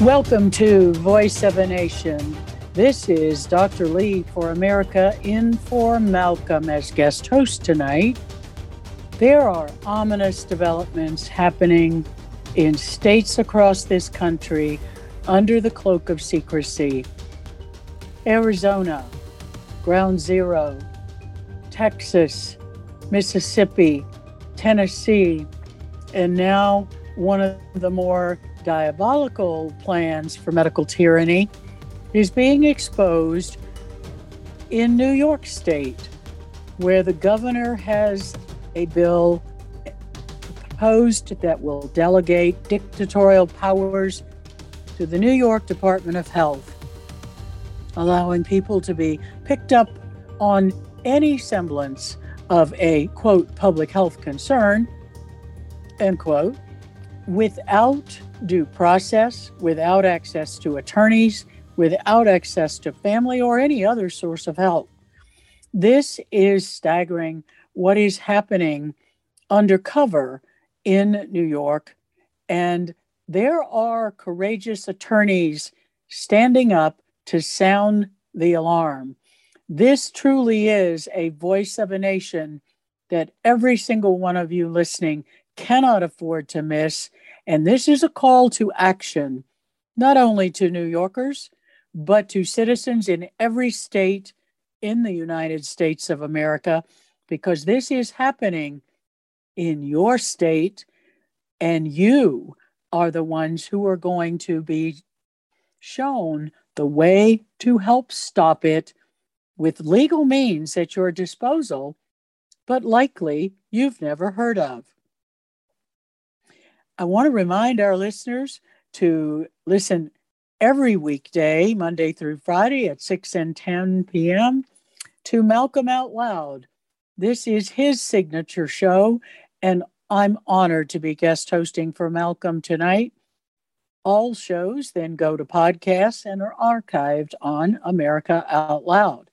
Welcome to Voice of a Nation. This is Dr. Lee for America in for Malcolm as guest host tonight. There are ominous developments happening in states across this country under the cloak of secrecy. Arizona, Ground Zero, Texas, Mississippi, Tennessee, and now one of the more diabolical plans for medical tyranny is being exposed in New York State, where the governor has a bill proposed that will delegate dictatorial powers to the New York Department of Health, allowing people to be picked up on any semblance of a quote public health concern end quote without due process, without access to attorneys, without access to family or any other source of help. This is staggering what is happening undercover in New York. And there are courageous attorneys standing up to sound the alarm. This truly is a voice of a nation that every single one of you listening cannot afford to miss. And this is a call to action, not only to New Yorkers, but to citizens in every state in the United States of America, because this is happening in your state, and you are the ones who are going to be shown the way to help stop it with legal means at your disposal, but likely you've never heard of. I want to remind our listeners to listen every weekday, Monday through Friday at 6 and 10 p.m. to Malcolm Out Loud. This is his signature show, and I'm honored to be guest hosting for Malcolm tonight. All shows then go to podcasts and are archived on America Out Loud.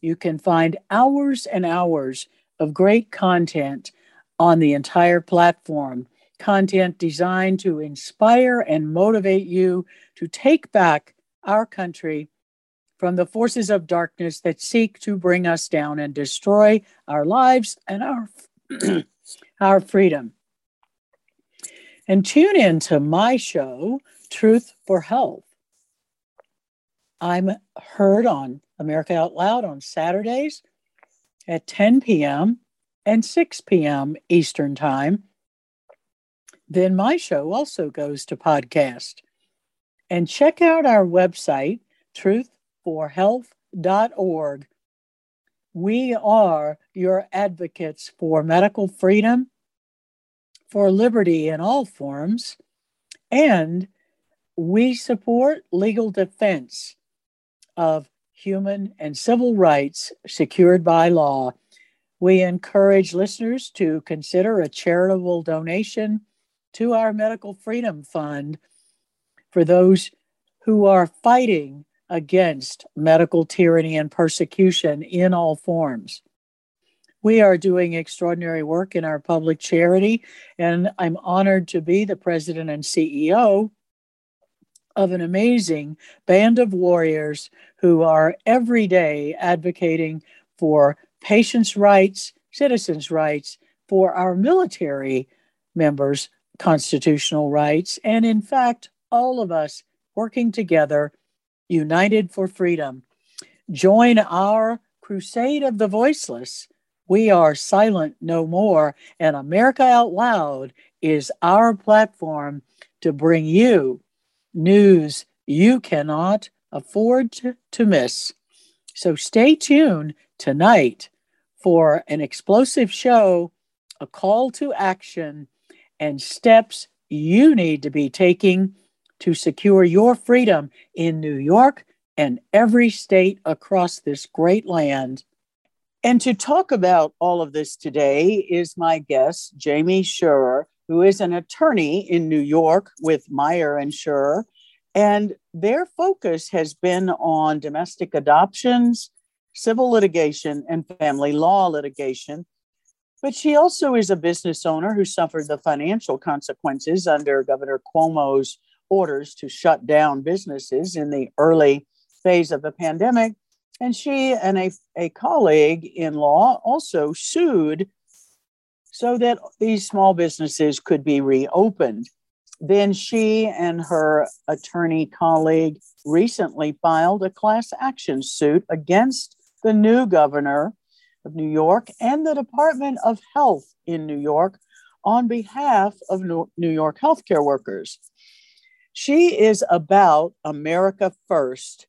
You can find hours and hours of great content on the entire platform content designed to inspire and motivate you to take back our country from the forces of darkness that seek to bring us down and destroy our lives and our our freedom. And tune in to my show, Truth for Health. I'm heard on America Out Loud on Saturdays at 10 p.m. and 6 p.m. Eastern Time then my show also goes to podcast. And check out our website, truthforhealth.org. We are your advocates for medical freedom, for liberty in all forms, and we support legal defense of human and civil rights secured by law. We encourage listeners to consider a charitable donation to our Medical Freedom Fund for those who are fighting against medical tyranny and persecution in all forms. We are doing extraordinary work in our public charity, and I'm honored to be the president and CEO of an amazing band of warriors who are every day advocating for patients' rights, citizens' rights, for our military members constitutional rights, and in fact, all of us working together, united for freedom. Join our crusade of the voiceless. We are silent no more, and America Out Loud is our platform to bring you news you cannot afford to, to miss. So stay tuned tonight for an explosive show, a call to action and steps you need to be taking to secure your freedom in New York and every state across this great land. And to talk about all of this today is my guest, Jamie Shurer, who is an attorney in New York with Meyer and Shurer. And their focus has been on domestic adoptions, civil litigation, and family law litigation. But she also is a business owner who suffered the financial consequences under Governor Cuomo's orders to shut down businesses in the early phase of the pandemic. And she and a, a colleague in law also sued so that these small businesses could be reopened. Then she and her attorney colleague recently filed a class action suit against the new governor of New York and the Department of Health in New York on behalf of New York healthcare workers. She is about America First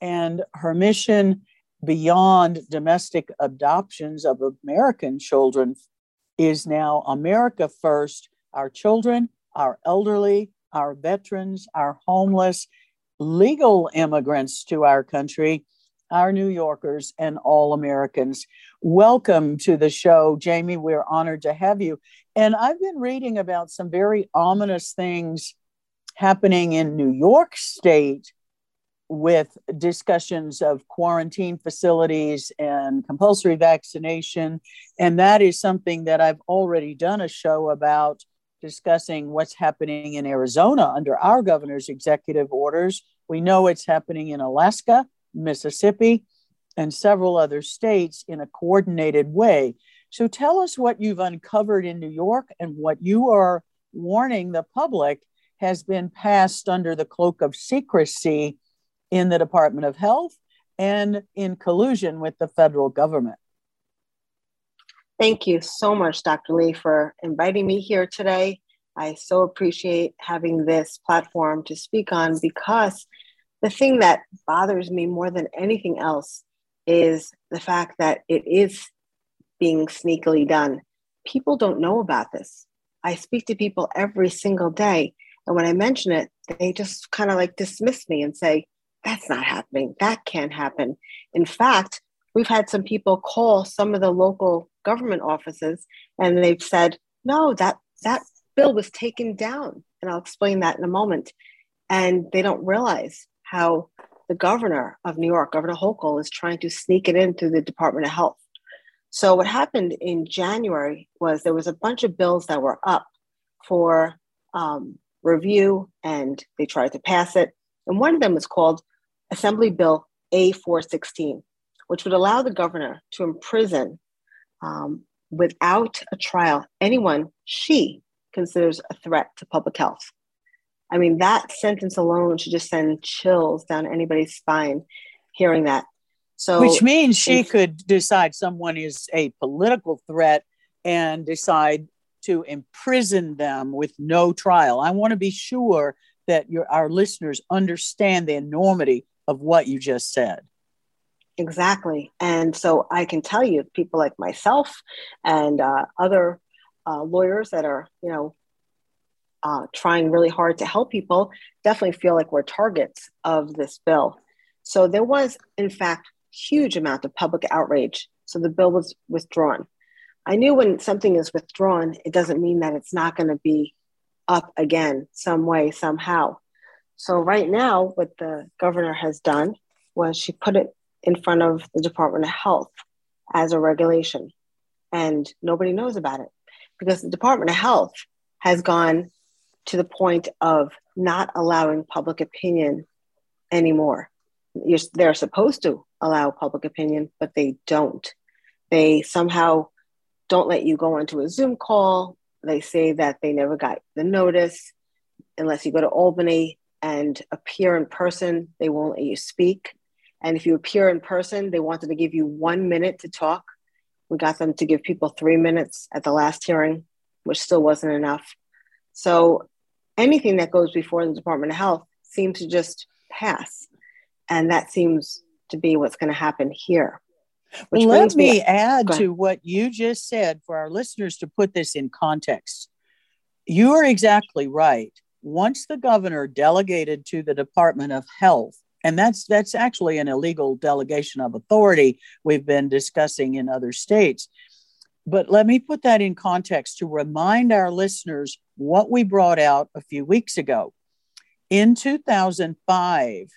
and her mission beyond domestic adoptions of American children is now America First, our children, our elderly, our veterans, our homeless, legal immigrants to our country, our New Yorkers, and all Americans. Welcome to the show, Jamie. We're honored to have you. And I've been reading about some very ominous things happening in New York State with discussions of quarantine facilities and compulsory vaccination. And that is something that I've already done a show about discussing what's happening in Arizona under our governor's executive orders. We know it's happening in Alaska, Mississippi, and several other states in a coordinated way. So tell us what you've uncovered in New York and what you are warning the public has been passed under the cloak of secrecy in the Department of Health and in collusion with the federal government. Thank you so much, Dr. Lee, for inviting me here today. I so appreciate having this platform to speak on because the thing that bothers me more than anything else is the fact that it is being sneakily done. People don't know about this. I speak to people every single day. And when I mention it, they just kind of like dismiss me and say, that's not happening. That can't happen. In fact, we've had some people call some of the local government offices and they've said, no, that, that bill was taken down. And I'll explain that in a moment. And they don't realize how the governor of New York, Governor Hochul, is trying to sneak it in through the Department of Health. So, what happened in January was there was a bunch of bills that were up for um, review and they tried to pass it. And one of them was called Assembly Bill A416, which would allow the governor to imprison um, without a trial anyone she considers a threat to public health. I mean, that sentence alone should just send chills down anybody's spine hearing that. So, which means she if, could decide someone is a political threat and decide to imprison them with no trial. I want to be sure that your, our listeners understand the enormity of what you just said. Exactly. And so I can tell you, people like myself and uh, other uh, lawyers that are, you know, uh, trying really hard to help people definitely feel like we're targets of this bill. So there was, in fact, huge amount of public outrage. So the bill was withdrawn. I knew when something is withdrawn, it doesn't mean that it's not going to be up again some way, somehow. So right now, what the governor has done was she put it in front of the Department of Health as a regulation, and nobody knows about it because the Department of Health has gone to the point of not allowing public opinion anymore. You're, they're supposed to allow public opinion, but they don't. They somehow don't let you go onto a Zoom call. They say that they never got the notice unless you go to Albany and appear in person, they won't let you speak. And if you appear in person, they wanted to give you one minute to talk. We got them to give people three minutes at the last hearing, which still wasn't enough. So anything that goes before the Department of Health seems to just pass. And that seems to be what's going to happen here. Let me, me add to what you just said for our listeners to put this in context. You are exactly right once the governor delegated to the Department of Health, and that's that's actually an illegal delegation of authority we've been discussing in other states. But let me put that in context to remind our listeners what we brought out a few weeks ago. In 2005,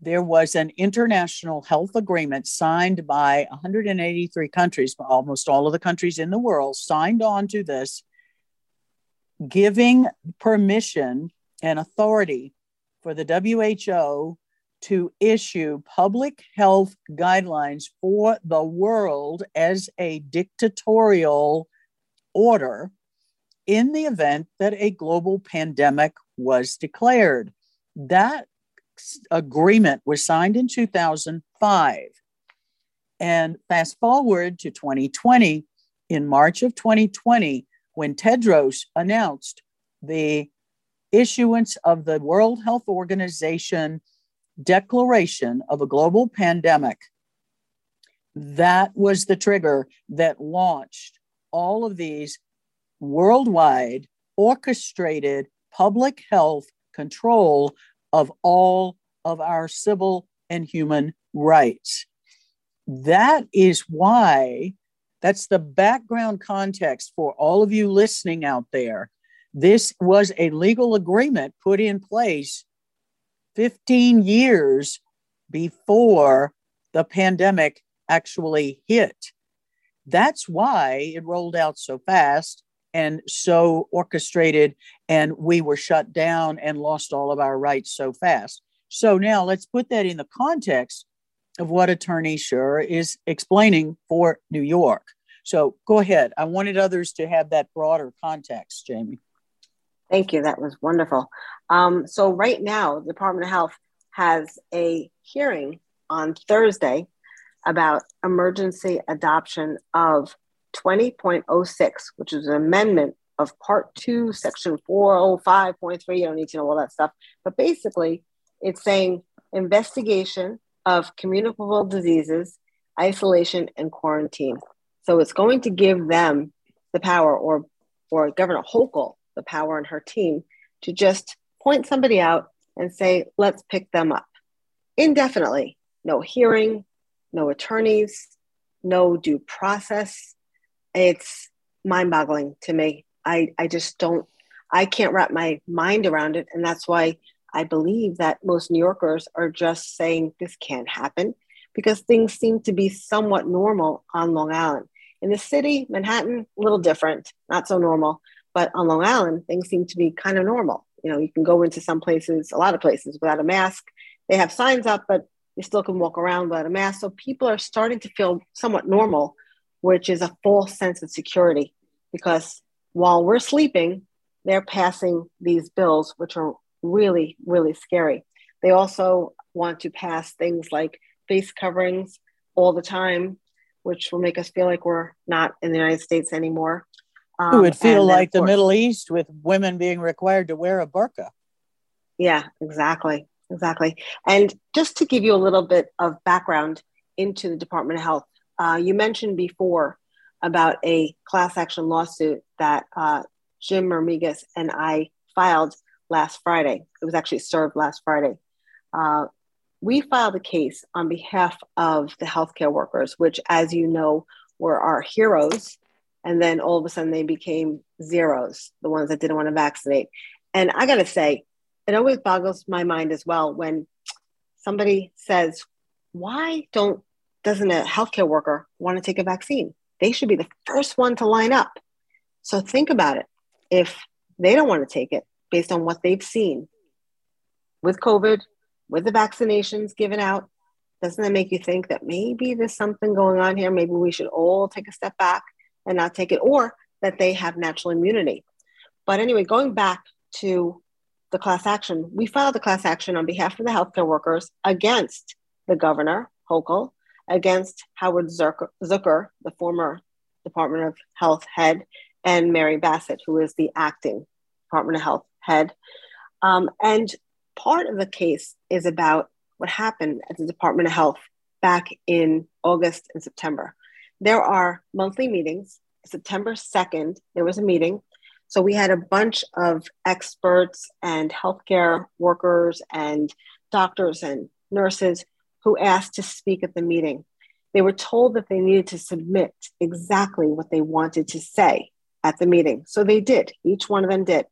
there was an international health agreement signed by 183 countries, almost all of the countries in the world signed on to this, giving permission and authority for the WHO to issue public health guidelines for the world as a dictatorial order in the event that a global pandemic was declared. That agreement was signed in 2005. And fast forward to 2020, in March of 2020, when Tedros announced the issuance of the World Health Organization declaration of a global pandemic, that was the trigger that launched all of these worldwide orchestrated public health control of all of our civil and human rights. That is why, that's the background context for all of you listening out there. This was a legal agreement put in place 15 years before the pandemic actually hit. That's why it rolled out so fast and so orchestrated, and we were shut down and lost all of our rights so fast. So now let's put that in the context of what Attorney Scher is explaining for New York. So go ahead. I wanted others to have that broader context, Jamie. Thank you. That was wonderful. Um, so, right now, the Department of Health has a hearing on Thursday about emergency adoption of 20.06, which is an amendment of Part 2, Section 405.3. You don't need to know all that stuff. But basically, it's saying investigation of communicable diseases, isolation, and quarantine. So it's going to give them the power, or, or Governor Hochul, the power and her team, to just point somebody out and say, let's pick them up indefinitely. No hearing, no attorneys, no due process. It's mind boggling to me. I, I just don't, I can't wrap my mind around it. And that's why I believe that most New Yorkers are just saying this can't happen because things seem to be somewhat normal on Long Island. In the city, Manhattan, a little different, not so normal. But on Long Island, things seem to be kind of normal. You know, you can go into some places, a lot of places, without a mask. They have signs up, but you still can walk around without a mask. So people are starting to feel somewhat normal, which is a false sense of security because while we're sleeping, they're passing these bills, which are really, really scary. They also want to pass things like face coverings all the time, which will make us feel like we're not in the United States anymore. Um, it would feel like the Middle East with women being required to wear a burqa. Yeah, exactly. Exactly. And just to give you a little bit of background into the Department of Health, uh, you mentioned before about a class action lawsuit that uh, Jim Mermigis and I filed last Friday. It was actually served last Friday. Uh, we filed a case on behalf of the healthcare workers, which, as you know, were our heroes and then all of a sudden they became zeros, the ones that didn't want to vaccinate. And I got to say, it always boggles my mind as well when somebody says, "Why don't doesn't a healthcare worker want to take a vaccine? They should be the first one to line up." So think about it. If they don't want to take it based on what they've seen with COVID, with the vaccinations given out, doesn't that make you think that maybe there's something going on here? Maybe we should all take a step back and not take it, or that they have natural immunity. But anyway, going back to the class action, we filed a class action on behalf of the healthcare workers against the governor, Hochul, against Howard Zucker, the former Department of Health head, and Mary Bassett, who is the acting Department of Health head. Um, and part of the case is about what happened at the Department of Health back in August and September there are monthly meetings. September 2nd, there was a meeting. So we had a bunch of experts and healthcare workers and doctors and nurses who asked to speak at the meeting. They were told that they needed to submit exactly what they wanted to say at the meeting. So they did. Each one of them did.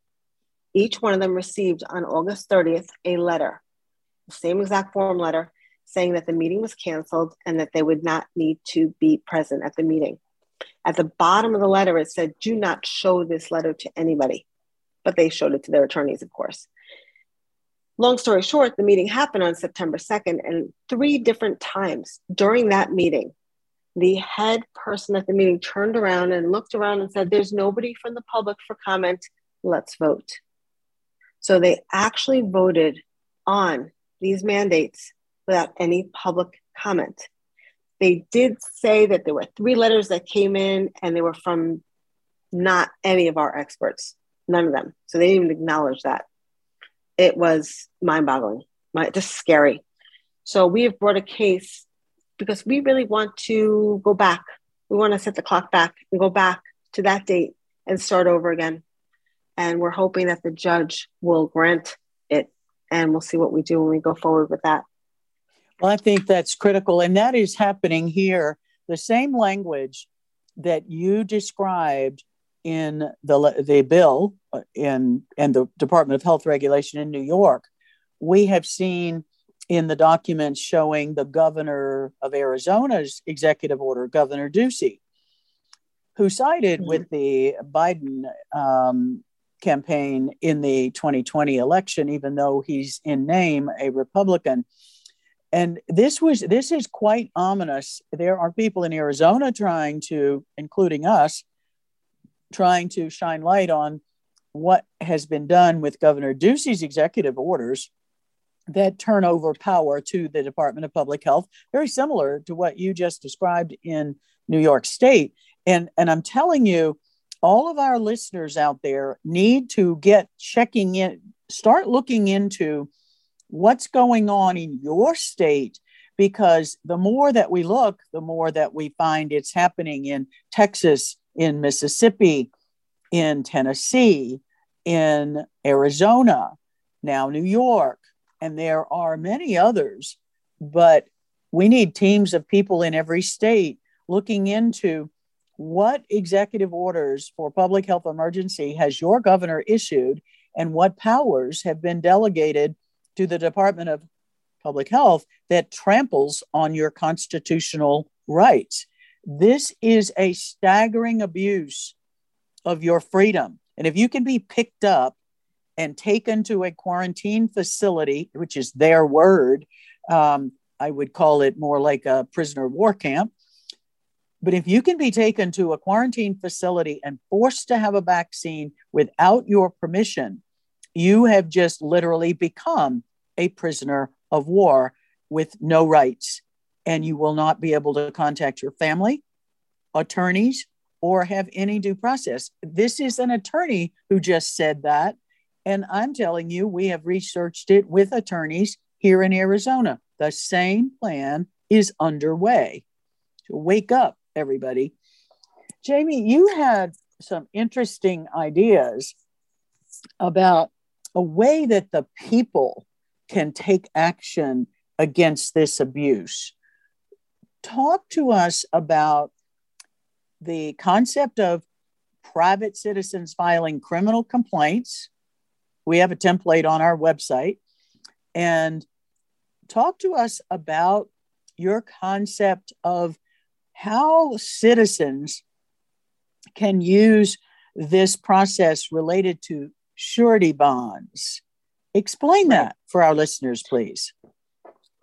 Each one of them received on August 30th a letter, the same exact form letter, saying that the meeting was canceled and that they would not need to be present at the meeting. At the bottom of the letter, it said, Do not show this letter to anybody. But they showed it to their attorneys, of course. Long story short, the meeting happened on September 2nd, and three different times during that meeting, the head person at the meeting turned around and looked around and said, There's nobody from the public for comment. Let's vote. So they actually voted on these mandates without any public comment. They did say that there were three letters that came in and they were from not any of our experts, none of them. So they didn't even acknowledge that it was mind boggling, just scary. So we have brought a case because we really want to go back. We want to set the clock back and go back to that date and start over again. And we're hoping that the judge will grant it and we'll see what we do when we go forward with that. Well, I think that's critical. And that is happening here. The same language that you described in the, the bill uh, in, in the Department of Health Regulation in New York, we have seen in the documents showing the governor of Arizona's executive order, Governor Ducey, who sided mm-hmm. with the Biden um, campaign in the 2020 election, even though he's in name a Republican. And this was this is quite ominous. There are people in Arizona trying to, including us, trying to shine light on what has been done with Governor Ducey's executive orders that turn over power to the Department of Public Health, very similar to what you just described in New York State. And, and I'm telling you, all of our listeners out there need to get checking in, start looking into what's going on in your state because the more that we look, the more that we find it's happening in Texas, in Mississippi, in Tennessee, in Arizona, now New York, and there are many others. But we need teams of people in every state looking into what executive orders for public health emergency has your governor issued and what powers have been delegated to the Department of Public Health that tramples on your constitutional rights. This is a staggering abuse of your freedom. And if you can be picked up and taken to a quarantine facility, which is their word, um, I would call it more like a prisoner of war camp. But if you can be taken to a quarantine facility and forced to have a vaccine without your permission, you have just literally become a prisoner of war with no rights and you will not be able to contact your family, attorneys, or have any due process. This is an attorney who just said that. And I'm telling you, we have researched it with attorneys here in Arizona. The same plan is underway. So wake up, everybody. Jamie, you had some interesting ideas about a way that the people can take action against this abuse talk to us about the concept of private citizens filing criminal complaints. We have a template on our website. And talk to us about your concept of how citizens can use this process related to surety bonds. Explain that for our listeners, please.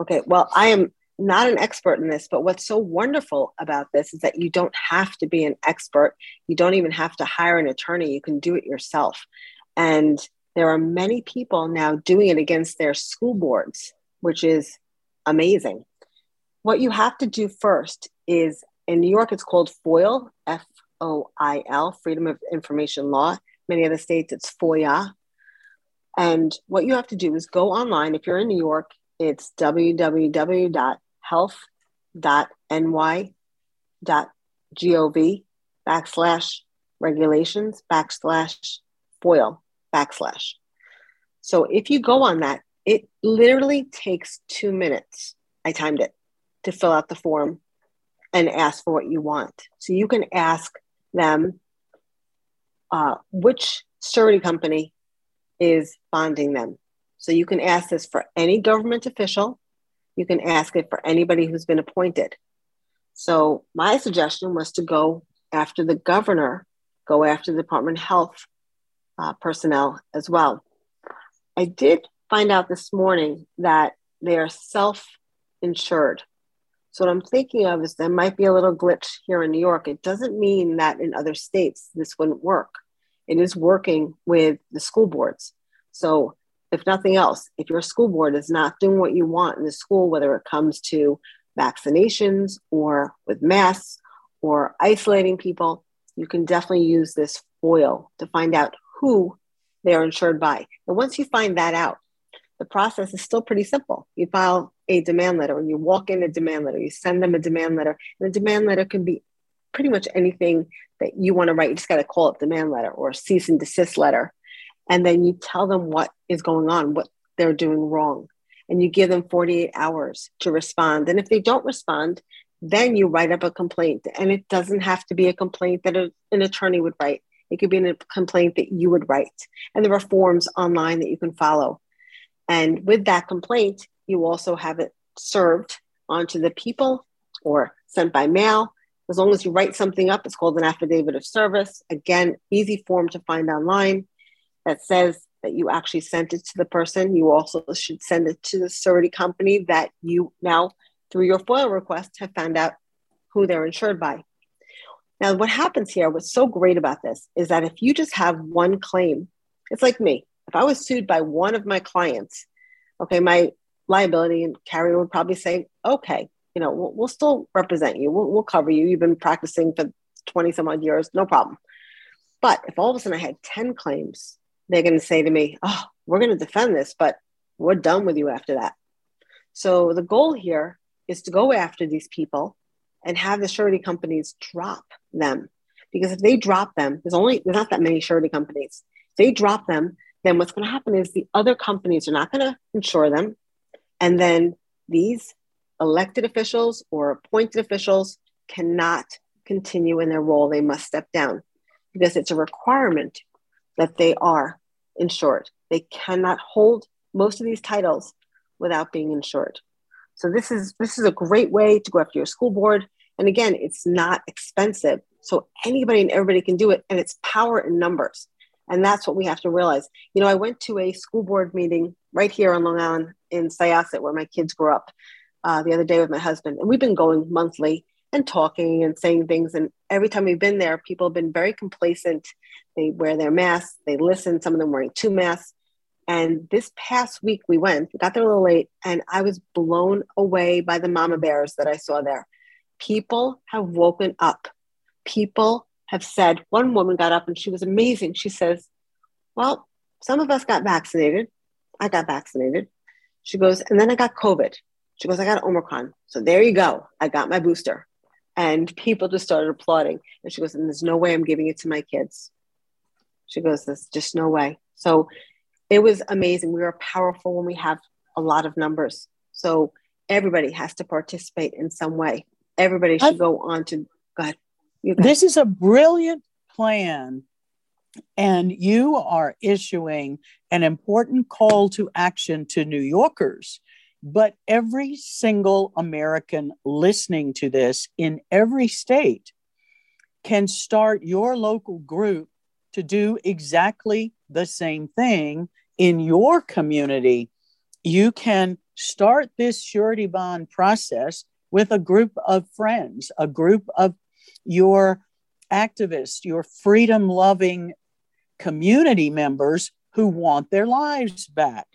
Okay, well, I am not an expert in this, but what's so wonderful about this is that you don't have to be an expert. You don't even have to hire an attorney. You can do it yourself. And there are many people now doing it against their school boards, which is amazing. What you have to do first is in New York, it's called FOIL, F O I L, Freedom of Information Law. Many other states, it's FOIA. And what you have to do is go online. If you're in New York, it's www.health.ny.gov backslash regulations backslash foil backslash. So if you go on that, it literally takes two minutes. I timed it to fill out the form and ask for what you want. So you can ask them uh, which surety company is bonding them. So you can ask this for any government official. You can ask it for anybody who's been appointed. So my suggestion was to go after the governor, go after the Department of Health uh, personnel as well. I did find out this morning that they are self insured. So, what I'm thinking of is there might be a little glitch here in New York. It doesn't mean that in other states this wouldn't work. It is working with the school boards. So, if nothing else, if your school board is not doing what you want in the school, whether it comes to vaccinations or with masks or isolating people, you can definitely use this FOIL to find out who they're insured by. And once you find that out, the process is still pretty simple. You file a demand letter and you walk in a demand letter, you send them a demand letter, and the demand letter can be pretty much anything that you want to write. You just got to call it demand letter or cease and desist letter. And then you tell them what is going on, what they're doing wrong. And you give them 48 hours to respond. And if they don't respond, then you write up a complaint. And it doesn't have to be a complaint that a, an attorney would write. It could be a complaint that you would write. And there are forms online that you can follow. And with that complaint, you also have it served onto the people or sent by mail. As long as you write something up, it's called an affidavit of service. Again, easy form to find online that says that you actually sent it to the person. You also should send it to the surety company that you now, through your FOIL request, have found out who they're insured by. Now, what happens here, what's so great about this is that if you just have one claim, it's like me. If I was sued by one of my clients, okay, my liability and carrier would probably say, okay, you know, we'll, we'll still represent you. We'll, we'll cover you. You've been practicing for 20 some odd years, no problem. But if all of a sudden I had 10 claims, they're going to say to me, oh, we're going to defend this, but we're done with you after that. So the goal here is to go after these people and have the surety companies drop them. Because if they drop them, there's only there's not that many surety companies. If they drop them, then what's going to happen is the other companies are not going to insure them. And then these elected officials or appointed officials cannot continue in their role. They must step down because it's a requirement that they are insured. They cannot hold most of these titles without being insured. So this is this is a great way to go after your school board. And again, it's not expensive. So anybody and everybody can do it, and it's power in numbers. And that's what we have to realize. You know, I went to a school board meeting right here on Long Island in Syosset, where my kids grew up, uh, the other day with my husband. And we've been going monthly and talking and saying things. And every time we've been there, people have been very complacent. They wear their masks, they listen, some of them wearing two masks. And this past week we went, we got there a little late, and I was blown away by the mama bears that I saw there. People have woken up. People have said, one woman got up and she was amazing. She says, Well, some of us got vaccinated. I got vaccinated. She goes, and then I got COVID. She goes, I got Omicron. So there you go. I got my booster. And people just started applauding. And she goes, and there's no way I'm giving it to my kids. She goes, there's just no way. So it was amazing. We are powerful when we have a lot of numbers. So everybody has to participate in some way. Everybody should go on to, go ahead. This is a brilliant plan. And you are issuing an important call to action to New Yorkers. But every single American listening to this in every state can start your local group to do exactly the same thing in your community. You can start this surety bond process with a group of friends, a group of your activists, your freedom loving community members who want their lives back.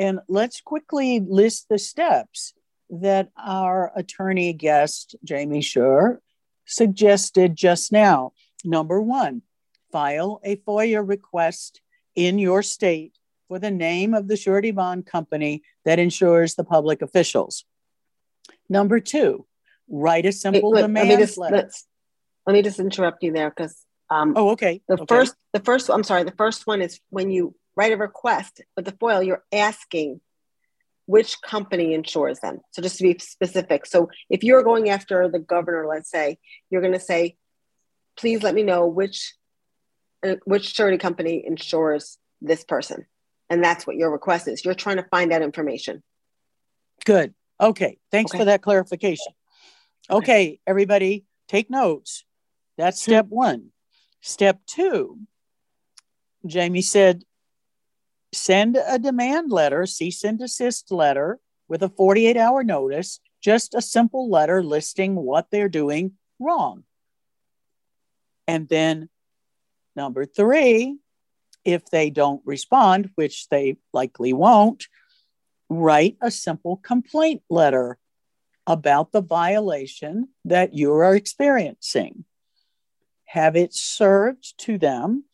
And let's quickly list the steps that our attorney guest, Jamie Schur, suggested just now. Number one, file a FOIA request in your state for the name of the surety bond company that insures the public officials. Number two, write a simple Wait, demand just, letter let me just interrupt you there because Um, oh, okay. The okay. first, the first, I'm sorry, the first one is when you write a request with the FOIL, you're asking which company insures them. So just to be specific. So if you're going after the governor, let's say, you're going to say, please let me know which uh, which surety company insures this person. And that's what your request is. You're trying to find that information. Good. Okay. Thanks Okay. for that clarification. Okay, everybody, take notes. That's step one. Step two, Jamie said, send a demand letter, cease and desist letter with a 48 hour notice, just a simple letter listing what they're doing wrong. And then number three, if they don't respond, which they likely won't, write a simple complaint letter about the violation that you are experiencing. Have it served to them,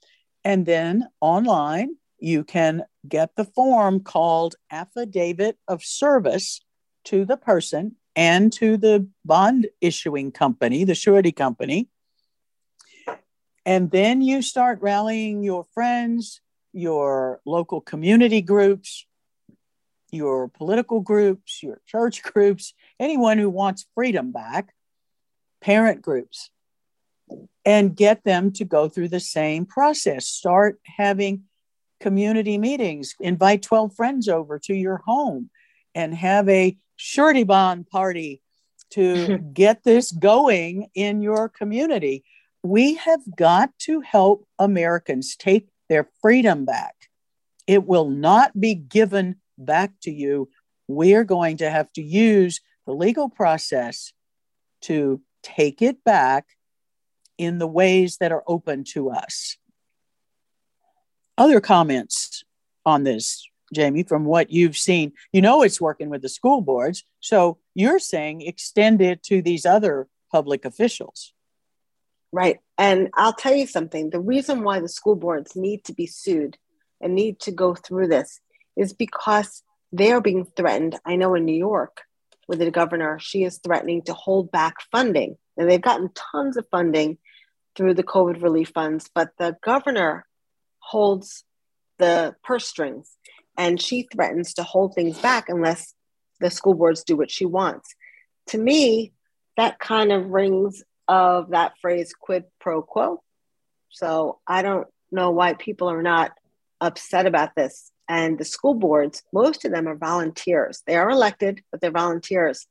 and then online you can get the form called Affidavit of Service to the person and to the bond issuing company, the surety company. And then you start rallying your friends, your local community groups, your political groups, your church groups, anyone who wants freedom back, parent groups, and get them to go through the same process. Start having community meetings, invite 12 friends over to your home and have a surety bond party to get this going in your community. We have got to help Americans take their freedom back. It will not be given back to you. We're going to have to use the legal process to take it back in the ways that are open to us. Other comments on this, Jamie, from what you've seen? You know it's working with the school boards. So you're saying extend it to these other public officials. Right. And I'll tell you something the reason why the school boards need to be sued and need to go through this is because they are being threatened. I know in New York, with the governor, she is threatening to hold back funding. And they've gotten tons of funding through the COVID relief funds, but the governor holds the purse strings and she threatens to hold things back unless the school boards do what she wants. To me, that kind of rings of that phrase quid pro quo. So I don't know why people are not upset about this. And the school boards, most of them are volunteers. They are elected, but they're volunteers.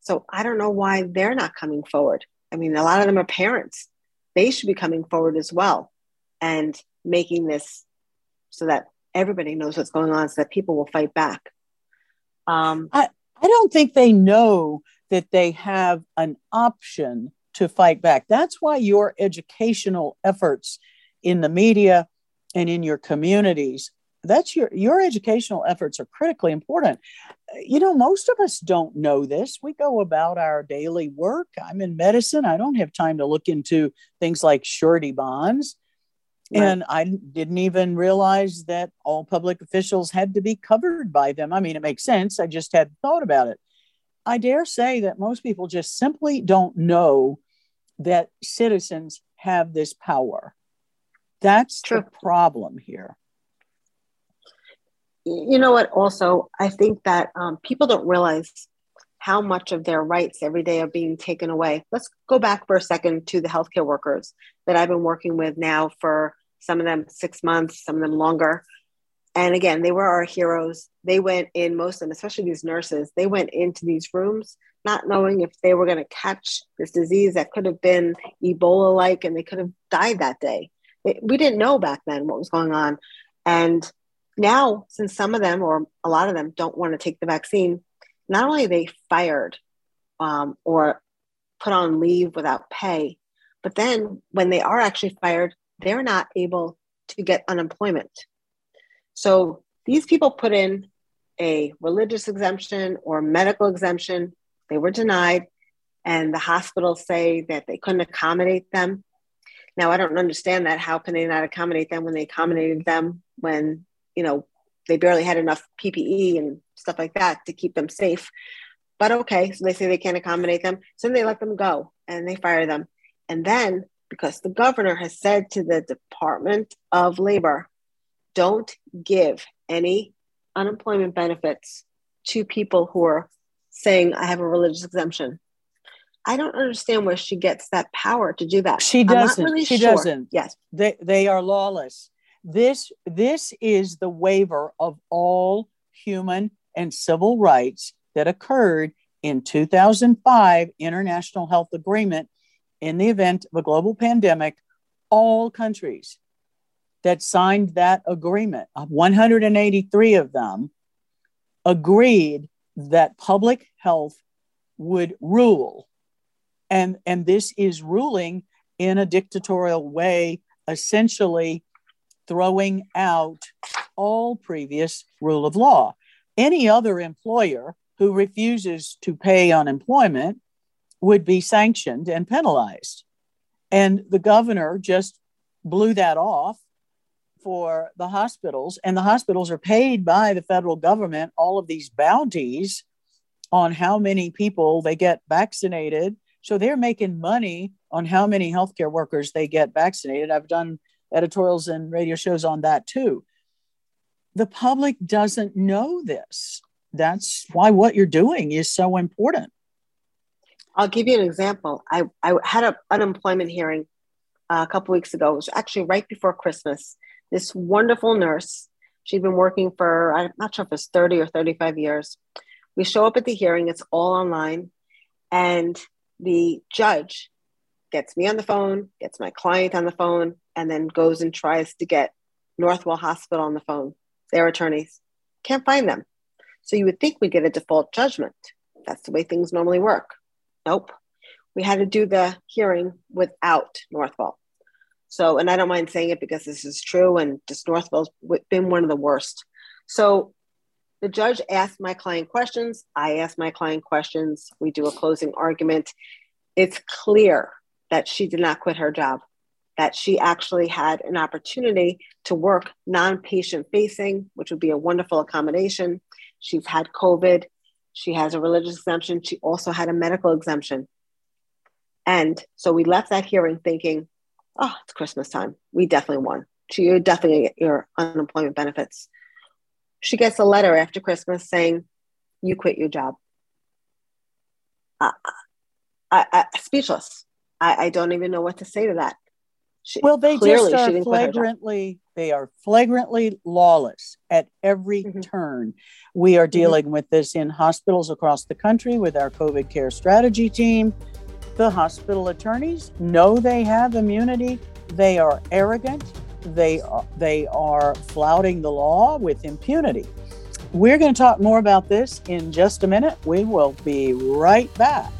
So I don't know why they're not coming forward. I mean, a lot of them are parents. They should be coming forward as well and making this so that everybody knows what's going on so that people will fight back. Um, I, I don't think they know that they have an option to fight back. That's why your educational efforts in the media and in your communities that's your your educational efforts are critically important. You know most of us don't know this. We go about our daily work. I'm in medicine. I don't have time to look into things like surety bonds Right. and i didn't even realize that all public officials had to be covered by them. I mean it makes sense. I just hadn't thought about it. I dare say that most people just simply don't know that citizens have this power. That's True. the problem here. You know what? Also i think that um, people don't realize how much of their rights every day are being taken away. Let's go back for a second to the healthcare workers that i've been working with now for some of them six months some of them longer. And again they were our heroes. They went in most of them especially these nurses they went into these rooms not knowing if they were going to catch this disease that could have been ebola like and they could have died that day. We didn't know back then what was going on. And now since some of them or a lot of them don't want to take the vaccine not only they fired um, or put on leave without pay but then when they are actually fired they're not able to get unemployment. So these people put in a religious exemption or medical exemption. They were denied and the hospitals say that they couldn't accommodate them. Now i don't understand that. How can they not accommodate them when they accommodated them when you know they barely had enough ppe and stuff like that to keep them safe but okay so they say they can't accommodate them so then they let them go and they fire them and then because the governor has said to the Department of Labor, don't give any unemployment benefits to people who are saying, I have a religious exemption. I don't understand where she gets that power to do that. She doesn't. Really she sure. doesn't. Yes. They, they are lawless. This, this is the waiver of all human and civil rights that occurred in 2005 international health agreement in the event of a global pandemic all countries that signed that agreement 183 of them agreed that public health would rule. And and this is ruling in a dictatorial way essentially throwing out all previous rule of law any other employer who refuses to pay unemployment would be sanctioned and penalized. And the governor just blew that off for the hospitals, and the hospitals are paid by the federal government all of these bounties on how many people they get vaccinated. So they're making money on how many healthcare workers they get vaccinated. I've done editorials and radio shows on that too the public doesn't know this. That's why what you're doing is so important. I'll give you an example. I, I had an unemployment hearing uh, a couple weeks ago. It was actually right before Christmas. This wonderful nurse, she'd been working for, I'm not sure if it's 30 or 35 years. We show up at the hearing, it's all online. And the judge gets me on the phone, gets my client on the phone, and then goes and tries to get Northwell Hospital on the phone their attorneys. Can't find them. So you would think we'd get a default judgment. That's the way things normally work. Nope. We had to do the hearing without Northwell. So, and I don't mind saying it because this is true, and just Northwell's been one of the worst. So, the judge asked my client questions. I asked my client questions. We do a closing argument. It's clear that she did not quit her job that she actually had an opportunity to work non patient facing, which would be a wonderful accommodation. She's had COVID. She has a religious exemption. She also had a medical exemption. And so we left that hearing thinking, oh, it's Christmas time. We definitely won. She, you definitely get your unemployment benefits. She gets a letter after Christmas saying, you quit your job. I, I, I speechless. I, I don't even know what to say to that. She, well, they just are flagrantly they are flagrantly lawless at every mm-hmm. turn. We are mm-hmm. dealing mm-hmm. with this in hospitals across the country with our COVID care strategy team. The hospital attorneys know they have immunity. They are arrogant. They are, they are flouting the law with impunity. We're going to talk more about this in just a minute. We will be right back.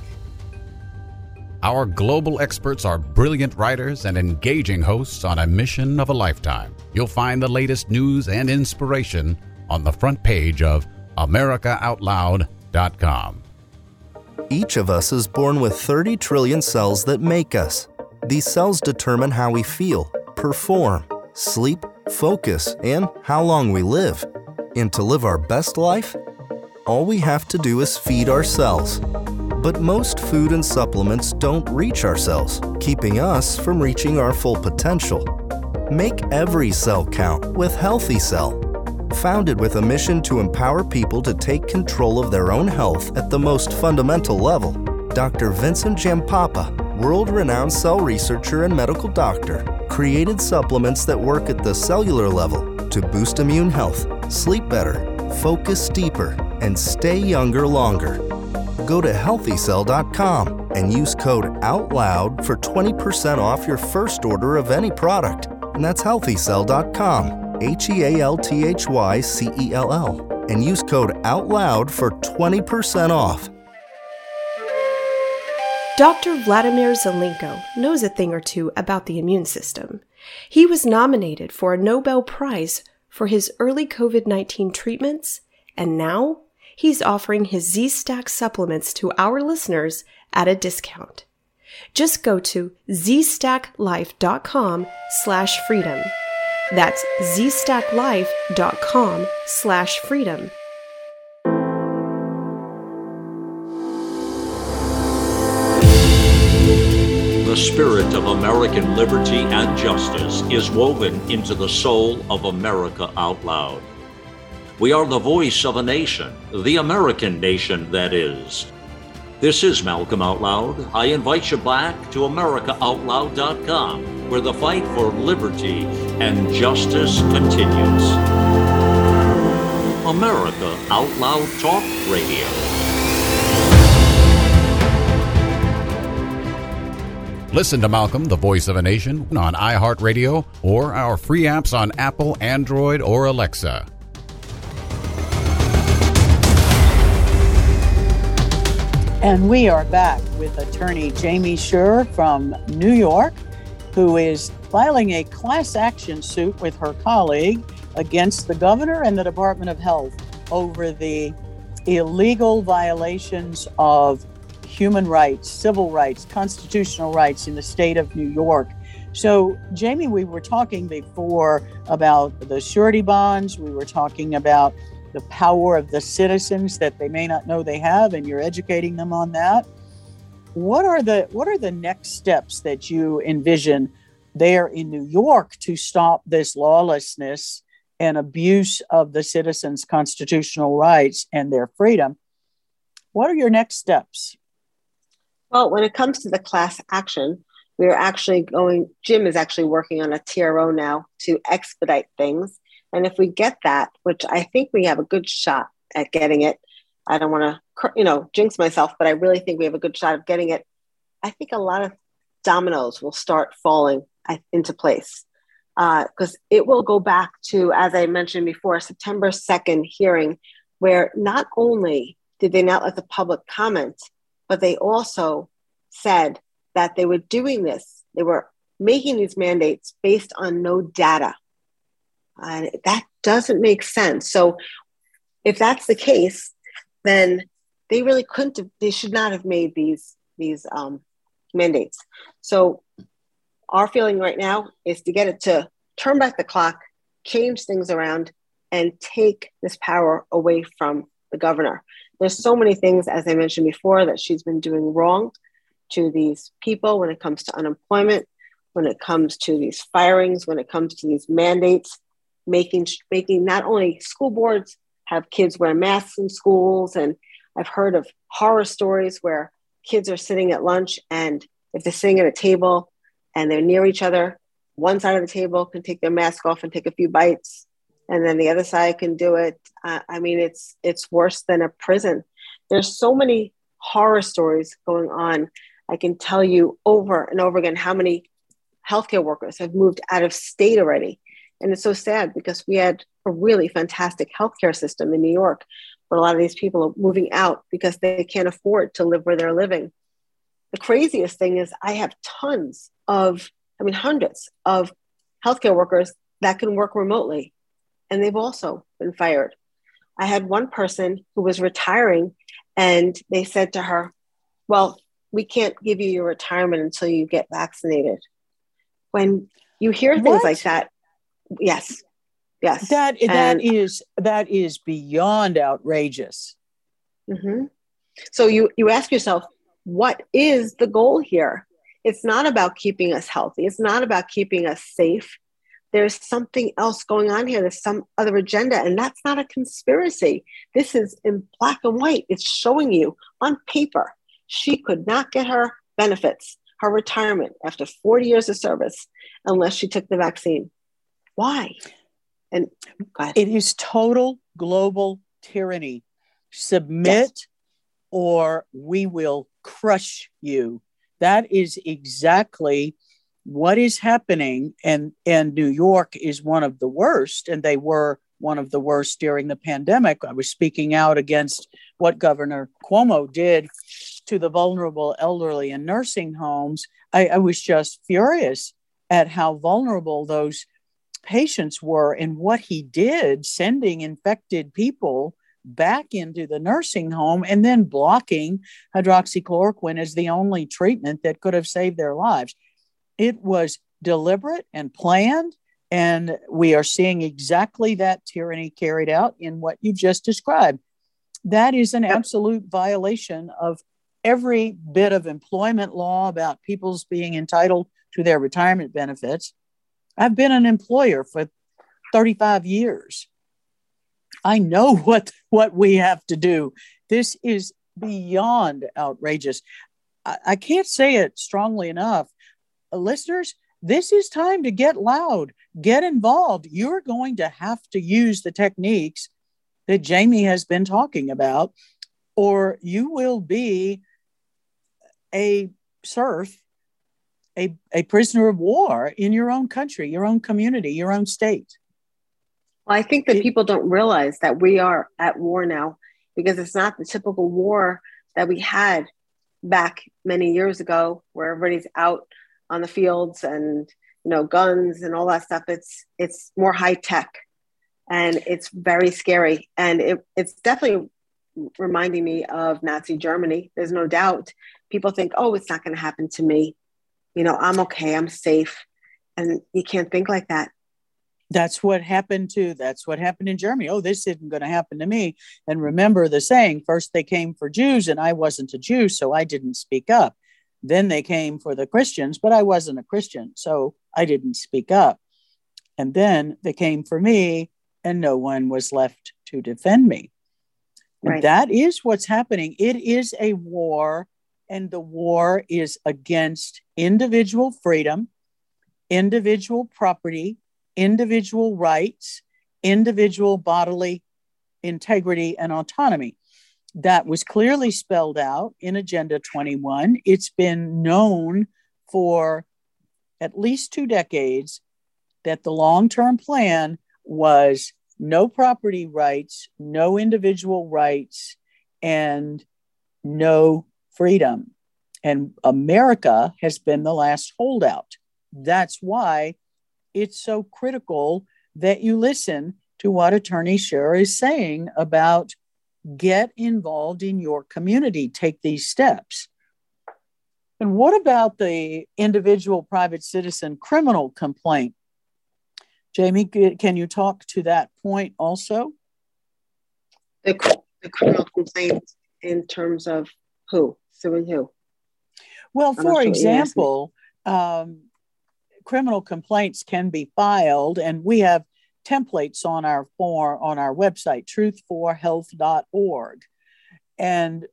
Our global experts are brilliant writers and engaging hosts on a mission of a lifetime. You'll find the latest news and inspiration on the front page of AmericaOutloud.com. Each of us is born with 30 trillion cells that make us. These cells determine how we feel, perform, sleep, focus, and how long we live. And to live our best life, all we have to do is feed ourselves. But most food and supplements don't reach our cells, keeping us from reaching our full potential. Make every cell count with Healthy Cell. Founded with a mission to empower people to take control of their own health at the most fundamental level, Dr. Vincent Giampapa, world renowned cell researcher and medical doctor, created supplements that work at the cellular level to boost immune health, sleep better, focus deeper, and stay younger longer go to healthycell.com and use code OUTLOUD for 20% off your first order of any product. And that's healthycell.com, H E A L T H Y C E L L, and use code OUTLOUD for 20% off. Dr. Vladimir Zelenko knows a thing or two about the immune system. He was nominated for a Nobel Prize for his early COVID 19 treatments, and now he's offering his Z-Stack supplements to our listeners at a discount. Just go to zstacklife.com slash freedom. That's zstacklife.com slash freedom. The spirit of American liberty and justice is woven into the soul of America out loud. We are the voice of a nation, the American nation, that is. This is Malcolm Out Loud. I invite you back to AmericaOutloud.com, where the fight for liberty and justice continues. America Out Loud Talk Radio. Listen to Malcolm, the voice of a nation, on iHeartRadio or our free apps on Apple, Android, or Alexa. And we are back with attorney Jamie Sher from New York, who is filing a class action suit with her colleague against the governor and the Department of Health over the illegal violations of human rights, civil rights, constitutional rights in the state of New York. So, Jamie, we were talking before about the surety bonds. We were talking about the power of the citizens that they may not know they have, and you're educating them on that. What are the what are the next steps that you envision there in New York to stop this lawlessness and abuse of the citizens' constitutional rights and their freedom? What are your next steps? Well, when it comes to the class action, we're actually going, Jim is actually working on a TRO now to expedite things. And if we get that, which I think we have a good shot at getting it, I don't want to, you know, jinx myself, but I really think we have a good shot of getting it. I think a lot of dominoes will start falling into place because uh, it will go back to, as I mentioned before, September 2nd hearing, where not only did they not let the public comment, but they also said that they were doing this, they were making these mandates based on no data. And that doesn't make sense. So, if that's the case, then they really couldn't have, they should not have made these, these um, mandates. So, our feeling right now is to get it to turn back the clock, change things around, and take this power away from the governor. There's so many things, as I mentioned before, that she's been doing wrong to these people when it comes to unemployment, when it comes to these firings, when it comes to these mandates, making making not only school boards have kids wear masks in schools, and I've heard of horror stories where kids are sitting at lunch and if they're sitting at a table and they're near each other, one side of the table can take their mask off and take a few bites and then the other side can do it. Uh, I mean, it's it's worse than a prison. There's so many horror stories going on. I can tell you over and over again how many healthcare workers have moved out of state already, and it's so sad because we had a really fantastic healthcare system in New York, but a lot of these people are moving out because they can't afford to live where they're living. The craziest thing is I have tons of, I mean, hundreds of healthcare workers that can work remotely and they've also been fired. I had one person who was retiring, and they said to her, Well, we can't give you your retirement until you get vaccinated. When you hear things what? like that, yes, yes, that and, that is that is beyond outrageous. Mm-hmm. So you you ask yourself, what is the goal here? It's not about keeping us healthy. It's not about keeping us safe there's something else going on here. There's some other agenda, and that's not a conspiracy. This is in black and white. It's showing you on paper she could not get her benefits, her retirement after 40 years of service, unless she took the vaccine. Why? And it is total global tyranny. Submit yes. or we will crush you. That is exactly what is happening and and New York is one of the worst and they were one of the worst during the pandemic. I was speaking out against what Governor Cuomo did to the vulnerable elderly in nursing homes. I, I was just furious at how vulnerable those patients were and what he did, sending infected people back into the nursing home and then blocking hydroxychloroquine as the only treatment that could have saved their lives. It was deliberate and planned. And we are seeing exactly that tyranny carried out in what you just described. That is an absolute violation of every bit of employment law about people's being entitled to their retirement benefits. I've been an employer for 35 years. I know what what we have to do. This is beyond outrageous. I, I can't say it strongly enough. Uh, listeners, this is time to get loud, get involved. You're going to have to use the techniques that Jamie has been talking about, or you will be a serf, a, a prisoner of war in your own country, your own community, your own state. Well, I think that people don't realize that we are at war now because it's not the typical war that we had back many years ago where everybody's out on the fields and you know guns and all that stuff. It's it's more high tech and it's very scary. And it, it's definitely reminding me of nazi germany. There's no doubt people think oh it's not going to happen to me you know i'm okay i'm safe. And you can't think like that. That's what happened to that's what happened in germany. Oh this isn't going to happen to me. And remember the saying first they came for jews and i wasn't a jew so i didn't speak up. Then they came for the christians but i wasn't a christian so i didn't speak up. And then they came for me and no one was left to defend me. And right. that is what's happening. It is a war and the war is against individual freedom individual property individual rights, individual bodily integrity, and autonomy. That was clearly spelled out in Agenda 21. It's been known for at least two decades that the long term plan was no property rights, no individual rights, and no freedom. And America has been the last holdout. That's why it's so critical that you listen to what Attorney Scher is saying about get involved in your community, take these steps. And what about the individual private citizen criminal complaint? Jamie, can you talk to that point also? The, the criminal complaint in terms of who? Suing who? Well, I'm for example, um, criminal complaints can be filed, and we have templates on our form on our website, truthforhealth.org. And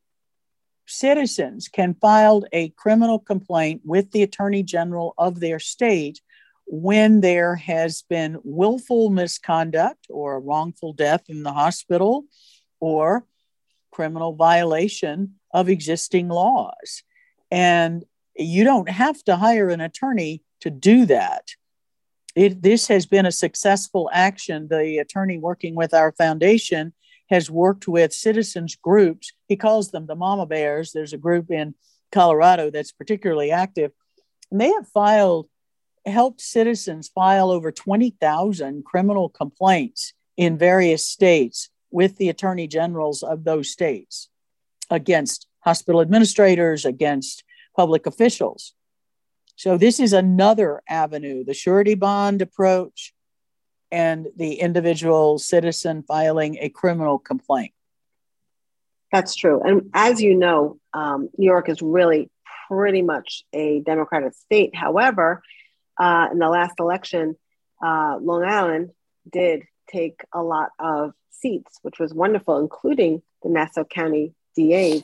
citizens can file a criminal complaint with the attorney general of their state when there has been willful misconduct or a wrongful death in the hospital or criminal violation of existing laws. And you don't have to hire an attorney to do that. It, this has been a successful action. The attorney working with our foundation has worked with citizens groups. He calls them the Mama Bears. There's a group in Colorado that's particularly active. And they have filed, helped citizens file over 20,000 criminal complaints in various states with the attorney generals of those states against hospital administrators, against public officials. So this is another avenue, the surety bond approach and the individual citizen filing a criminal complaint. That's true. And as you know, um, New York is really pretty much a Democratic state. However, uh, in the last election, uh, Long Island did take a lot of seats, which was wonderful, including the Nassau County DA's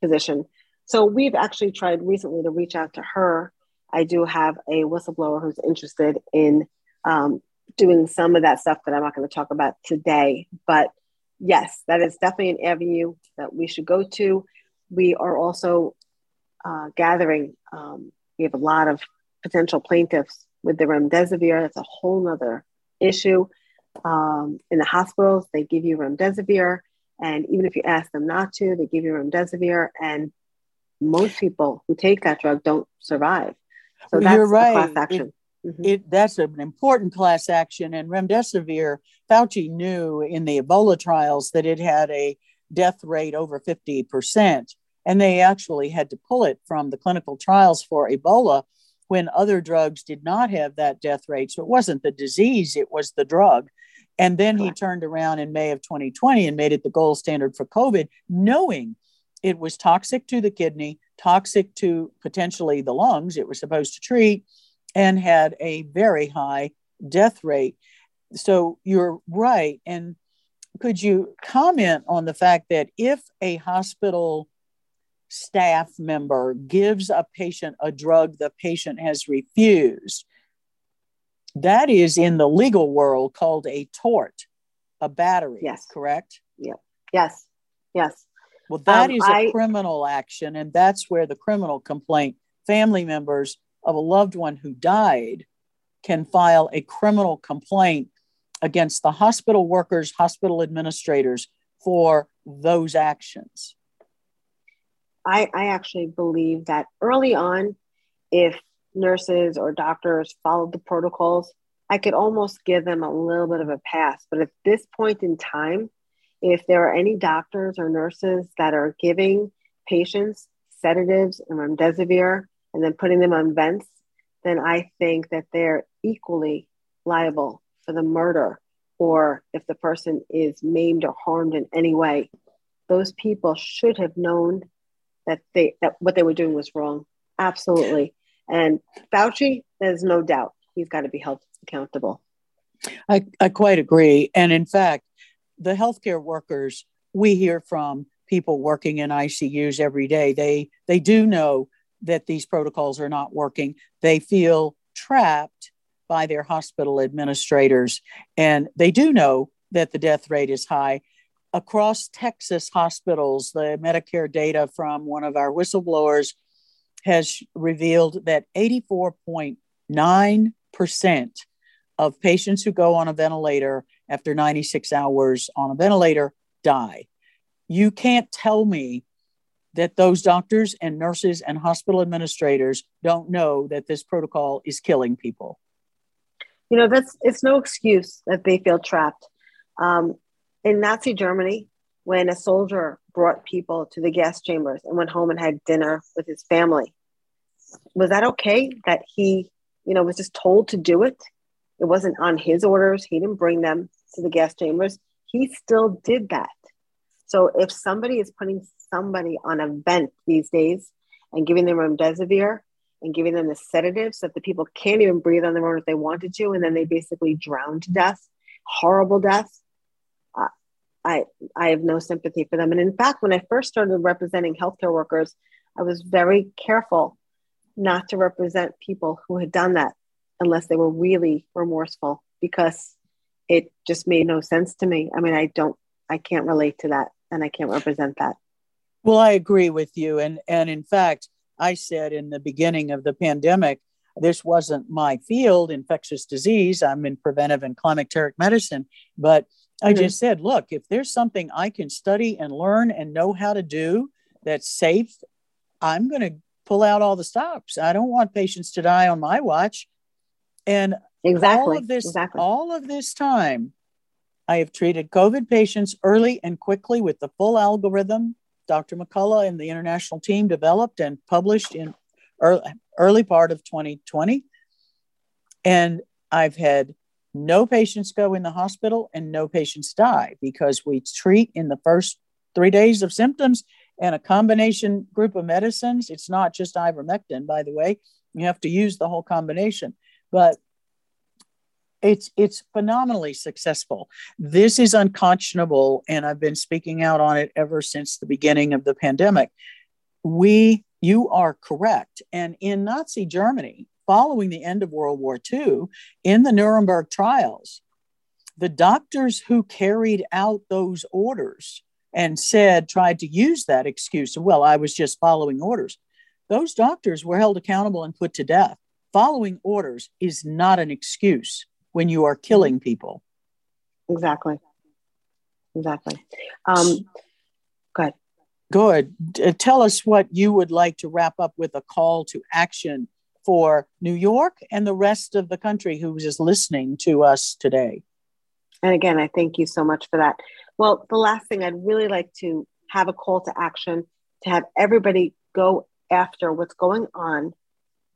position. So we've actually tried recently to reach out to her I do have a whistleblower who's interested in um, doing some of that stuff that I'm not going to talk about today. But yes, that is definitely an avenue that we should go to. We are also uh, gathering, um, we have a lot of potential plaintiffs with the remdesivir. That's a whole nother issue. Um, in the hospitals, they give you remdesivir. And even if you ask them not to, they give you remdesivir. And most people who take that drug don't survive. So that's You're right. class action. It, mm-hmm. it, that's an important class action. And remdesivir, Fauci knew in the Ebola trials that it had a death rate over 50%. And they actually had to pull it from the clinical trials for Ebola when other drugs did not have that death rate. So it wasn't the disease, it was the drug. And then he turned around in May of 2020 and made it the gold standard for COVID, knowing it was toxic to the kidney, toxic to potentially the lungs it was supposed to treat, and had a very high death rate. So you're right. And could you comment on the fact that if a hospital staff member gives a patient a drug the patient has refused, that is in the legal world called a tort, a battery. Yes. Correct? Yeah. Yes. Yes. Well, that um, is a I, criminal action, and that's where the criminal complaint family members of a loved one who died can file a criminal complaint against the hospital workers, hospital administrators for those actions. I, I actually believe that early on, if nurses or doctors followed the protocols, I could almost give them a little bit of a pass. But at this point in time, if there are any doctors or nurses that are giving patients sedatives and remdesivir and then putting them on vents, then I think that they're equally liable for the murder or if the person is maimed or harmed in any way. Those people should have known that they that what they were doing was wrong. Absolutely. And Fauci, there's no doubt he's got to be held accountable. I, I quite agree. And in fact, the healthcare workers we hear from people working in ICUs every day, they they do know that these protocols are not working. They feel trapped by their hospital administrators, and they do know that the death rate is high. Across Texas hospitals, the Medicare data from one of our whistleblowers has revealed that 84.9% of patients who go on a ventilator after 96 hours on a ventilator die. You can't tell me that those doctors and nurses and hospital administrators don't know that this protocol is killing people. You know, that's it's no excuse that they feel trapped. Um, in Nazi Germany, when a soldier brought people to the gas chambers and went home and had dinner with his family, was that okay that he, you know, was just told to do it? It wasn't on his orders. He didn't bring them to the gas chambers. He still did that. So if somebody is putting somebody on a vent these days and giving them remdesivir and giving them the sedatives that the people can't even breathe on their own if they wanted to, and then they basically drown to death, horrible death. Uh, I I have no sympathy for them. And in fact, when I first started representing healthcare workers, I was very careful not to represent people who had done that unless they were really remorseful because it just made no sense to me. I mean, I don't, I can't relate to that and I can't represent that. Well, I agree with you. And, and in fact, I said in the beginning of the pandemic, this wasn't my field, infectious disease. I'm in preventive and climacteric medicine. But I mm-hmm. just said, look, if there's something I can study and learn and know how to do that's safe, I'm going to pull out all the stops. I don't want patients to die on my watch. And exactly all of this, exactly. all of this time, I have treated COVID patients early and quickly with the full algorithm Dr. McCullough and the international team developed and published in early, early part of 2020. And I've had no patients go in the hospital and no patients die because we treat in the first three days of symptoms and a combination group of medicines. It's not just ivermectin, by the way. You have to use the whole combination. But it's it's phenomenally successful this is unconscionable and i've been speaking out on it ever since the beginning of the pandemic we you are correct and in nazi germany following the end of world war ii in the nuremberg trials the doctors who carried out those orders and said tried to use that excuse well i was just following orders those doctors were held accountable and put to death following orders is not an excuse when you are killing people. Exactly. Exactly. Um, good. Good. Uh, tell us what you would like to wrap up with a call to action for New York and the rest of the country who is listening to us today. And again, I thank you so much for that. Well, the last thing I'd really like to have a call to action to have everybody go after what's going on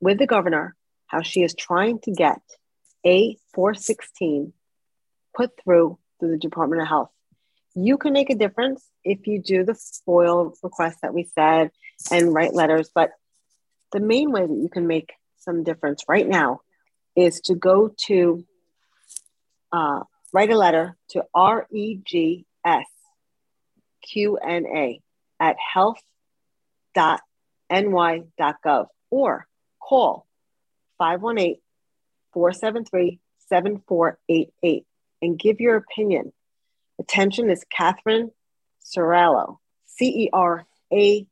with the governor, how she is trying to get a416 put through through the Department of Health. you can make a difference if you do the FOIL request that we said and write letters. But the main way that you can make some difference right now is to go to uh, write a letter to REGS QNA at health.ny.gov or call 518 473 7488 and give your opinion. Attention is Katherine Ceroalo, C E R A,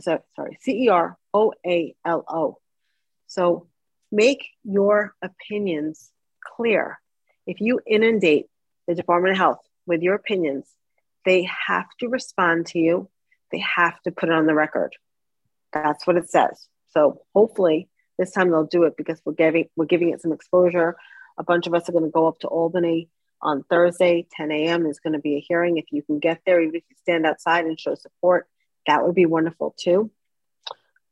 sorry, C E R O A L O. So make your opinions clear. If you inundate the Department of Health with your opinions, they have to respond to you. They have to put it on the record. That's what it says. So hopefully this time they'll do it because we're giving we're giving it some exposure. A bunch of us are going to go up to Albany on Thursday, 10 a.m. is going to be a hearing. If you can get there, even if you stand outside and show support, that would be wonderful too.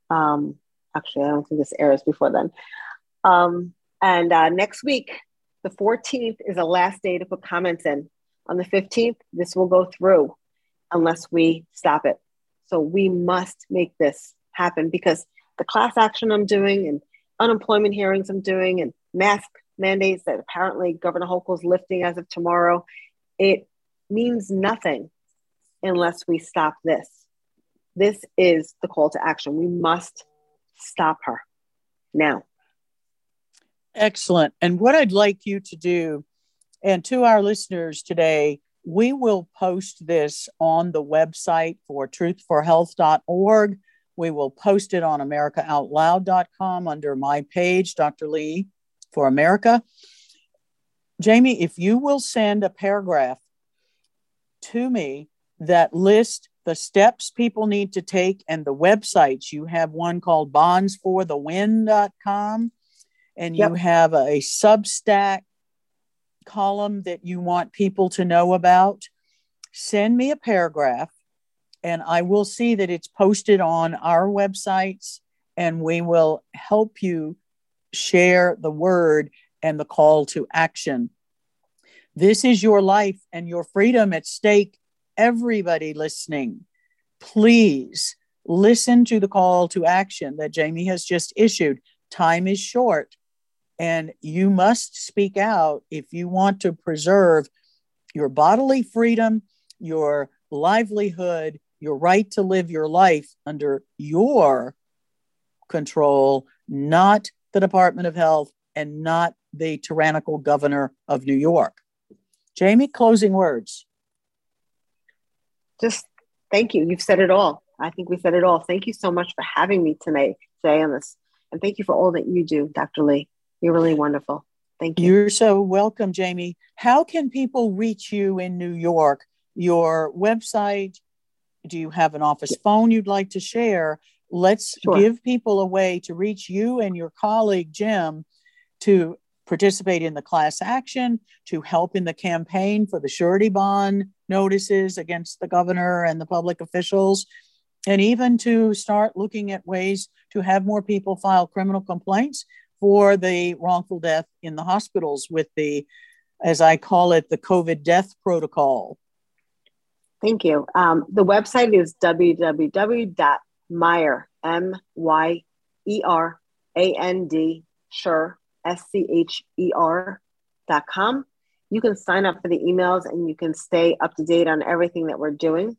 Um, actually, I don't think this airs before then. Um, and uh, next week, the 14th is the last day to put comments in. On the 15th, this will go through unless we stop it. So we must make this happen because the class action I'm doing and unemployment hearings I'm doing and mask mandates that apparently Governor Hochul is lifting as of tomorrow, it means nothing unless we stop this. This is the call to action. We must stop her now. Excellent. And what I'd like you to do, and to our listeners today, we will post this on the website for truthforhealth.org. We will post it on americaoutloud.com under my page, Dr. Lee for America. Jamie, if you will send a paragraph to me that lists the steps people need to take and the websites, you have one called bondsforthewin.com and yep. you have a, a Substack column that you want people to know about. Send me a paragraph and I will see that it's posted on our websites and we will help you share the word and the call to action. This is your life and your freedom at stake. Everybody listening, please listen to the call to action that Jamie has just issued. Time is short, and you must speak out if you want to preserve your bodily freedom, your livelihood, your right to live your life under your control, not the Department of Health and not the tyrannical governor of New York. Jamie, closing words. Just thank you. You've said it all. I think we said it all. Thank you so much for having me tonight, today on this. And thank you for all that you do, Dr. Lee. You're really wonderful. Thank you. You're so welcome, Jamie. How can people reach you in New York? Your website? Do you have an office phone you'd like to share? Let's sure. give people a way to reach you and your colleague, Jim, to participate in the class action, to help in the campaign for the surety bond notices against the governor and the public officials, and even to start looking at ways to have more people file criminal complaints for the wrongful death in the hospitals with the, as I call it, the COVID death protocol. Thank you. Um, the website is www.myer, M Y E R A N D, sure, E. You can sign up for the emails and you can stay up to date on everything that we're doing.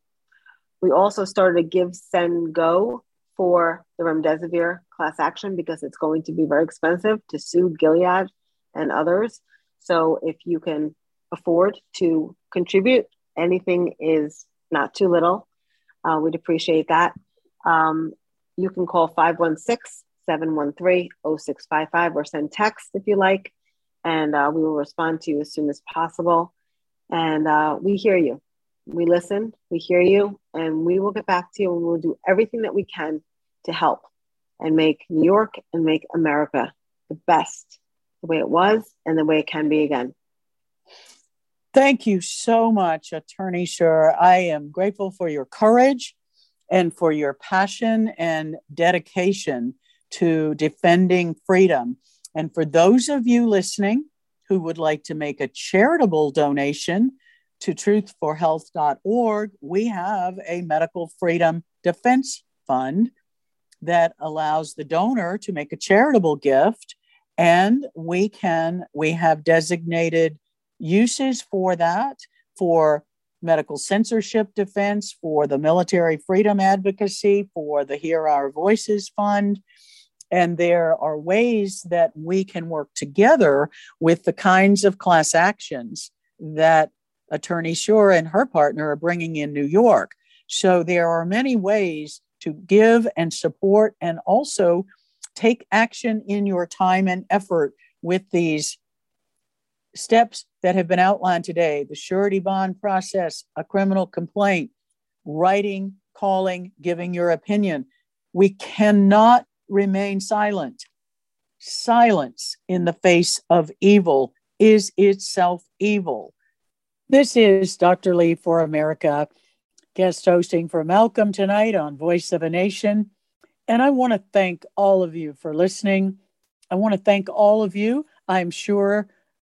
We also started a GiveSendGo for the remdesivir class action because it's going to be very expensive to sue Gilead and others. So if you can afford to contribute, anything is not too little. Uh, we'd appreciate that. Um, you can call 516 713 0655 or send text if you like, and uh, we will respond to you as soon as possible. And uh, we hear you. We listen, we hear you, and we will get back to you and we'll do everything that we can to help and make New York and make America the best, the way it was and the way it can be again. Thank you so much, Attorney Sure. I am grateful for your courage and for your passion and dedication to defending freedom. And for those of you listening who would like to make a charitable donation to truthforhealth.org, we have a medical freedom defense fund that allows the donor to make a charitable gift and we can we have designated uses for that for medical censorship defense for the military freedom advocacy for the hear our voices fund. And there are ways that we can work together with the kinds of class actions that attorney Shure and her partner are bringing in new york. So there are many ways to give and support and also take action in your time and effort with these steps that have been outlined today the surety bond process, a criminal complaint, writing, calling, giving your opinion. We cannot remain silent. Silence in the face of evil is itself evil. This is Dr. Lee for America, guest hosting for Malcolm tonight on Voice of a Nation. And I want to thank all of you for listening. I want to thank all of you. I'm sure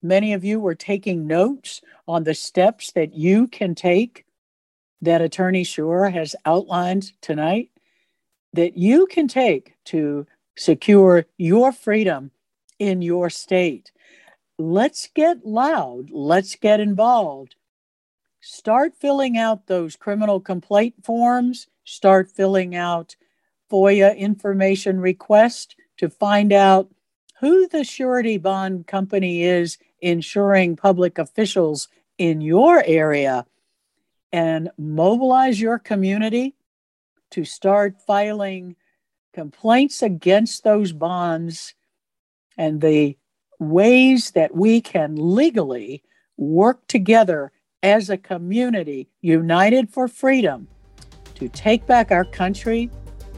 many of you were taking notes on the steps that you can take that Attorney Shure has outlined tonight, that you can take to secure your freedom in your state. Let's get loud. Let's get involved. Start filling out those criminal complaint forms. Start filling out FOIA information request to find out who the surety bond company is insuring public officials in your area and mobilize your community to start filing complaints against those bonds and the ways that we can legally work together as a community united for freedom to take back our country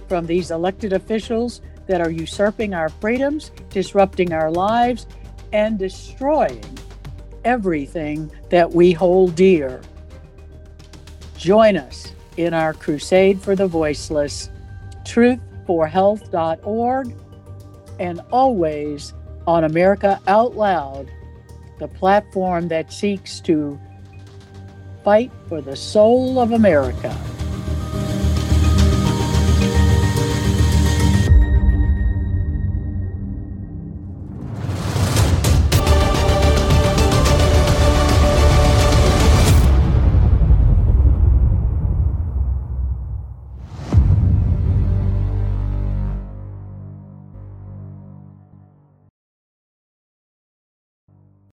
from these elected officials that are usurping our freedoms, disrupting our lives, and destroying everything that we hold dear. Join us in our crusade for the voiceless, truthforhealth.org, and always on America Out Loud, the platform that seeks to fight for the soul of America.